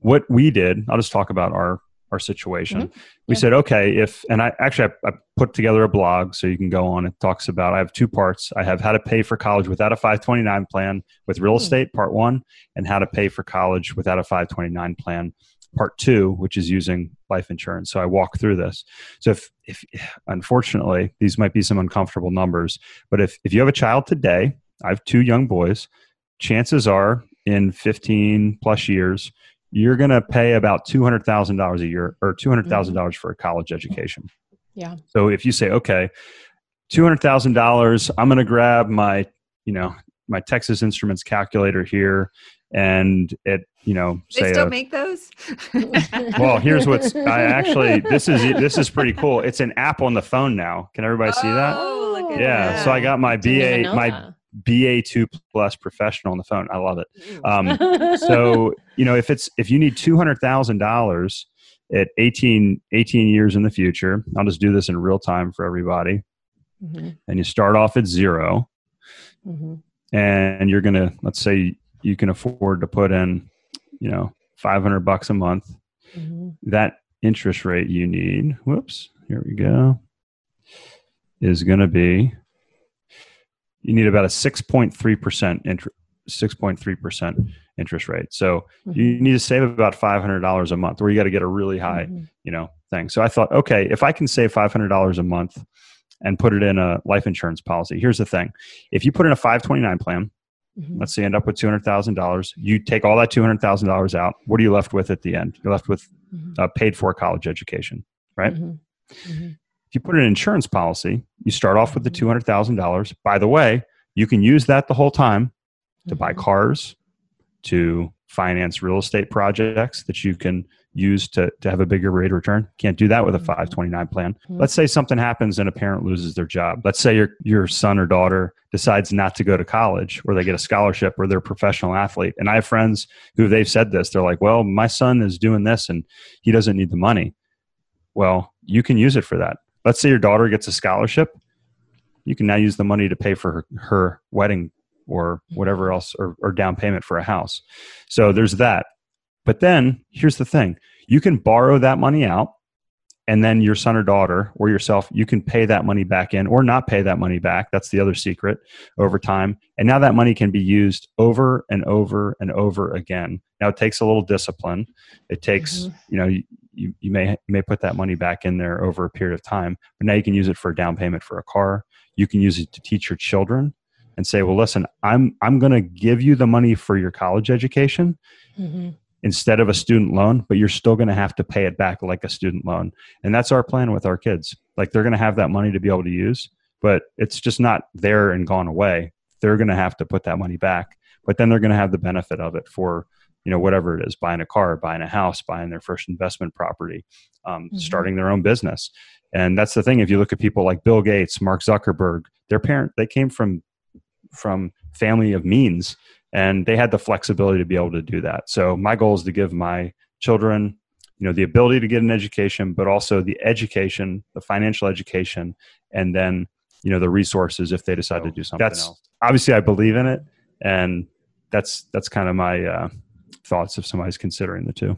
Speaker 1: what we did i'll just talk about our our situation. Mm-hmm. We yeah. said, okay, if, and I actually, I, I, put together a blog so you can go on. It talks about, I have two parts. I have how to pay for college without a 529 plan with real mm-hmm. estate, part one, and how to pay for college without a 529 plan, part two, which is using life insurance. So I walk through this. So if, if unfortunately, these might be some uncomfortable numbers, but if, if you have a child today, I have two young boys, chances are in 15 plus years, you're going to pay about $200,000 a year or $200,000 mm-hmm. dollars for a college education.
Speaker 4: Yeah.
Speaker 1: So if you say, okay, $200,000, I'm going to grab my, you know, my Texas Instruments calculator here and it, you know,
Speaker 3: they still a, make those.
Speaker 1: well, here's what's I actually this is this is pretty cool. It's an app on the phone now. Can everybody oh, see that?
Speaker 3: Oh,
Speaker 1: yeah.
Speaker 3: That.
Speaker 1: So I got my BA my that. BA2 plus professional on the phone. I love it. Um, so, you know, if it's, if you need $200,000 at 18, 18 years in the future, I'll just do this in real time for everybody. Mm-hmm. And you start off at 0 mm-hmm. and you're going to, let's say you can afford to put in, you know, 500 bucks a month. Mm-hmm. That interest rate you need, whoops, here we go, is going to be you need about a 6.3% interest 6.3% interest rate. So mm-hmm. you need to save about $500 a month or you got to get a really high, mm-hmm. you know, thing. So I thought, okay, if I can save $500 a month and put it in a life insurance policy, here's the thing. If you put in a 529 plan, mm-hmm. let's say you end up with $200,000, you take all that $200,000 out. What are you left with at the end? You're left with mm-hmm. a paid for college education, right? Mm-hmm. Mm-hmm. If you put an insurance policy, you start off with the $200,000. By the way, you can use that the whole time to buy mm-hmm. cars, to finance real estate projects that you can use to, to have a bigger rate of return. Can't do that with a mm-hmm. 529 plan. Mm-hmm. Let's say something happens and a parent loses their job. Let's say your, your son or daughter decides not to go to college or they get a scholarship or they're a professional athlete. And I have friends who they've said this. They're like, well, my son is doing this and he doesn't need the money. Well, you can use it for that let's say your daughter gets a scholarship you can now use the money to pay for her, her wedding or whatever mm-hmm. else or, or down payment for a house. So there's that. But then here's the thing. You can borrow that money out and then your son or daughter or yourself you can pay that money back in or not pay that money back. That's the other secret over time. And now that money can be used over and over and over again. Now it takes a little discipline. It takes mm-hmm. you know you, you, may you may put that money back in there over a period of time but now you can use it for a down payment for a car. You can use it to teach your children and say well listen i'm i'm going to give you the money for your college education mm-hmm instead of a student loan, but you're still going to have to pay it back like a student loan. And that's our plan with our kids. Like they're going to have that money to be able to use, but it's just not there and gone away. They're going to have to put that money back, but then they're going to have the benefit of it for, you know, whatever it is buying a car, buying a house, buying their first investment property, um, mm-hmm. starting their own business. And that's the thing. If you look at people like Bill Gates, Mark Zuckerberg, their parent, they came from, from family of means and they had the flexibility to be able to do that. So my goal is to give my children, you know, the ability to get an education, but also the education, the financial education, and then you know the resources if they decide to do something that's, else. Obviously, I believe in it, and that's that's kind of my uh, thoughts if somebody's considering the two.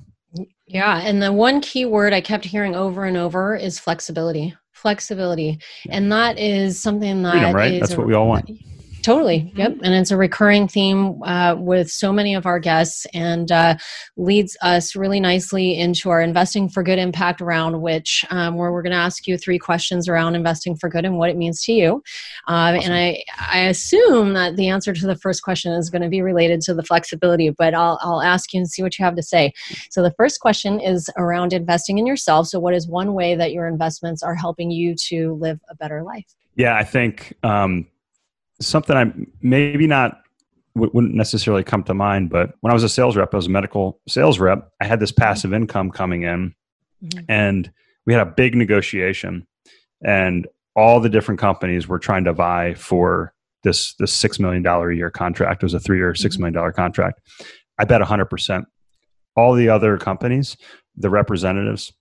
Speaker 4: Yeah, and the one key word I kept hearing over and over is flexibility. Flexibility, yeah. and that is something that
Speaker 1: Freedom, right? That's a, what we all want.
Speaker 4: Totally. Mm-hmm. Yep. And it's a recurring theme uh, with so many of our guests and uh, leads us really nicely into our investing for good impact round, which um, where we're going to ask you three questions around investing for good and what it means to you. Um, awesome. And I, I assume that the answer to the first question is going to be related to the flexibility, but I'll, I'll ask you and see what you have to say. So the first question is around investing in yourself. So, what is one way that your investments are helping you to live a better life?
Speaker 1: Yeah, I think um, something I maybe not wouldn't necessarily come to mind, but when I was a sales rep, I was a medical sales rep. I had this passive income coming in, mm-hmm. and we had a big negotiation, and all the different companies were trying to vie for this this six million dollar a year contract. It was a three year, six mm-hmm. million dollar contract. I bet hundred percent. All the other companies, the representatives,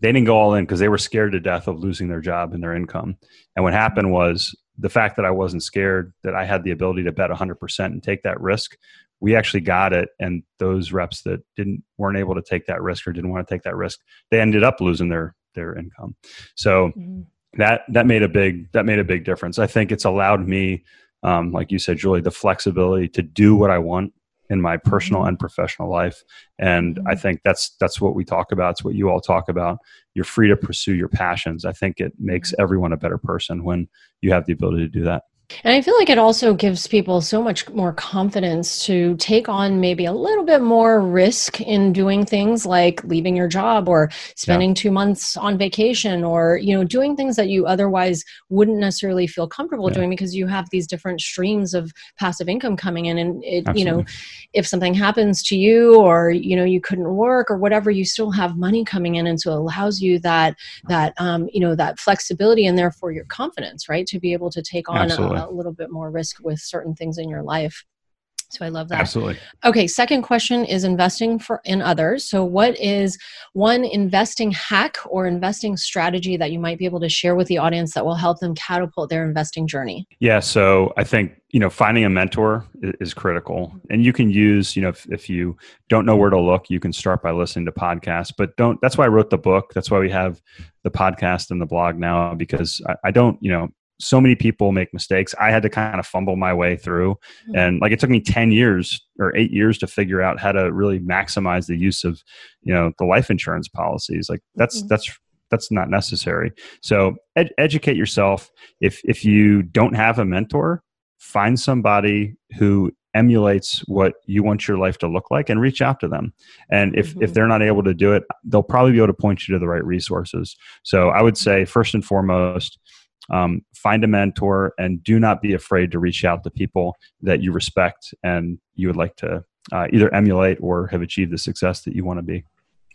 Speaker 1: they didn't go all in because they were scared to death of losing their job and their income. And what happened was the fact that I wasn't scared, that I had the ability to bet 100% and take that risk, we actually got it. And those reps that didn't weren't able to take that risk or didn't want to take that risk, they ended up losing their their income. So mm-hmm. that that made a big that made a big difference. I think it's allowed me, um, like you said, Julie, the flexibility to do what I want in my personal mm-hmm. and professional life and i mm-hmm. think that's that's what we talk about it's what you all talk about you're free to pursue your passions i think it makes mm-hmm. everyone a better person when you have the ability to do that
Speaker 4: and I feel like it also gives people so much more confidence to take on maybe a little bit more risk in doing things like leaving your job or spending yeah. two months on vacation or, you know, doing things that you otherwise wouldn't necessarily feel comfortable yeah. doing because you have these different streams of passive income coming in. And it, Absolutely. you know, if something happens to you or, you know, you couldn't work or whatever, you still have money coming in. And so it allows you that, that, um, you know, that flexibility and therefore your confidence, right? To be able to take on a, a little bit more risk with certain things in your life. So I love that.
Speaker 1: Absolutely.
Speaker 4: Okay, second question is investing for in others. So what is one investing hack or investing strategy that you might be able to share with the audience that will help them catapult their investing journey?
Speaker 1: Yeah, so I think, you know, finding a mentor is, critical. And you can use, you know, if, if you don't know where to look, you can start by listening to podcasts, but don't that's why I wrote the book. That's why we have the podcast and the blog now because I, I don't, you know, so many people make mistakes. I had to kind of fumble my way through. Mm-hmm. And like it took me 10 years or eight years to figure out how to really maximize the use of, you know, the life insurance policies. Like that's, mm-hmm. that's, that's not necessary. So ed- educate yourself. If, if you don't have a mentor, find somebody who emulates what you want your life to look like and reach out to them and if mm-hmm. if they're not able to do it they'll probably be able to point you to the right resources so i would say first and foremost um, find a mentor and do not be afraid to reach out to people that you respect and you would like to uh, either emulate or have achieved the success that you want to be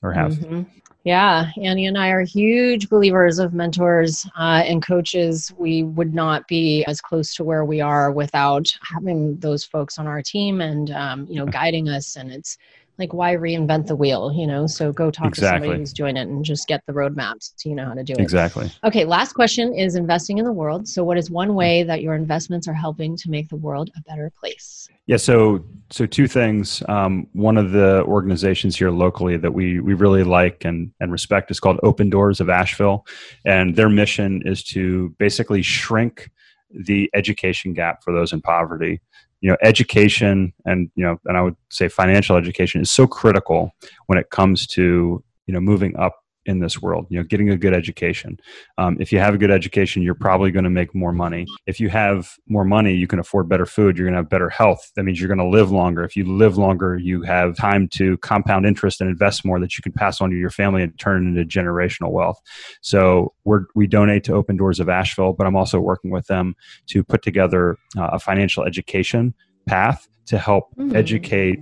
Speaker 1: or have. Mm-hmm.
Speaker 4: Yeah, Annie and I are huge believers of mentors uh, and coaches. We would not be as close to where we are without having those folks on our team and um, you know guiding us. And it's like why reinvent the wheel you know? So go talk exactly. to somebody who's doing it and just get the roadmaps so you know how to do it.
Speaker 1: Exactly.
Speaker 4: Okay last question is investing in the world. So what is one way that your investments are helping to make the world a better place?
Speaker 1: Yeah so so two things. Um, one of the organizations here locally that we we really like and and respect is called open doors of asheville. And their mission is to basically shrink the education gap for those in poverty you know education and you know and i would say financial education is so critical when it comes to you know moving up in this world you know getting a good education. Um, if you have a good education you're probably going to make more money. If you have more money you can afford better food you're going to have better health. That means you're going to live longer. If you live longer you have time to compound interest and invest more that you can pass on to your family and turn into generational wealth. So we're, we donate to open doors of asheville but i'm also working with them to put together uh, a financial education path to help mm-hmm. educate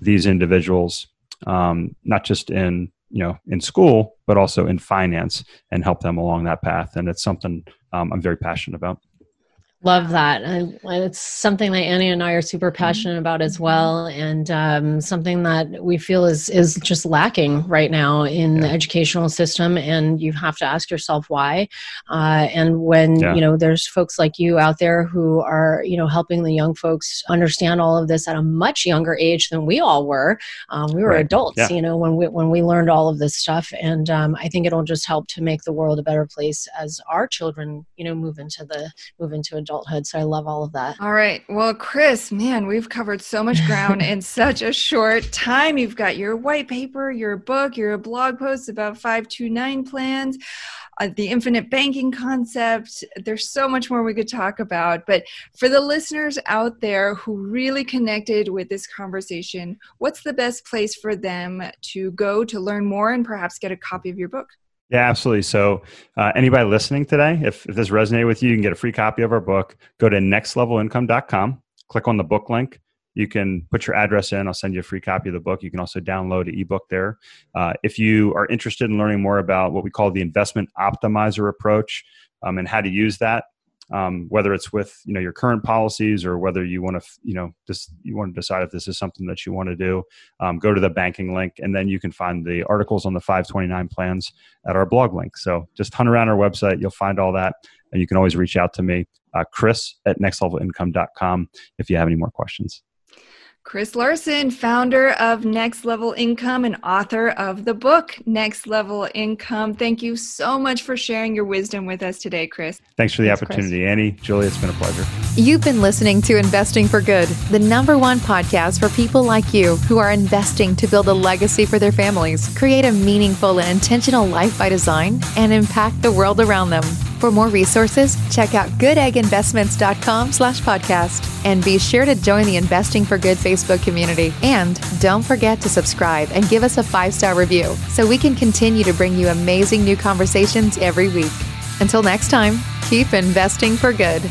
Speaker 1: these individuals um, not just in you know in school but also in finance and help them along that path. And it's something um, i'm very passionate about
Speaker 4: Love that. And it's something that Annie and I are super passionate about as well, and um, something that we feel is is just lacking right now in yeah. the educational system. And you have to ask yourself why. Uh, and when yeah. you know there's folks like you out there who are you know helping the young folks understand all of this at a much younger age than we all were. Um, we were right. adults, yeah. you know, when we when we learned all of this stuff. And um, I think it'll just help to make the world a better place as our children, you know, move into the move into adulthood adulthood. So I love all of that.
Speaker 3: All right. Well, Chris, man, we've covered so much ground in such a short time. You've got your white paper, your book, your blog posts about 529 plans. Uh, the infinite banking concept. There's so much more we could talk about. But for the listeners out there who really connected with this conversation, what's the best place for them to go to learn more and perhaps get a copy of your book?
Speaker 1: Yeah, absolutely. So, uh, anybody listening today, if, if this resonated with you, you can get a free copy of our book. Go to nextlevelincome.com, click on the book link. You can put your address in. I'll send you a free copy of the book. You can also download an ebook there. Uh, if you are interested in learning more about what we call the investment optimizer approach um, and how to use that, um, whether it's with you know your current policies or whether you want to you know just you want to decide if this is something that you want to do um, go to the banking link and then you can find the articles on the 529 plans at our blog link. So just hunt around our website you'll find all that and you can always reach out to me uh, chris at nextlevelincome.com if you have any more questions
Speaker 3: Chris Larsen, founder of Next Level Income and author of the book Next Level Income. Thank you so much for sharing your wisdom with us today, Chris.
Speaker 1: Thanks for the Thanks, opportunity, Chris. Annie. Julie, it's been a pleasure.
Speaker 2: You've been listening to Investing for Good, the number one podcast for people like you who are investing to build a legacy for their families, create a meaningful and intentional life by design, and impact the world around them. For more resources, check out goodegginvestments.com slash podcast. And be sure to join the Investing for Good Facebook community. And don't forget to subscribe and give us a five-star review so we can continue to bring you amazing new conversations every week. Until next time, keep investing for good.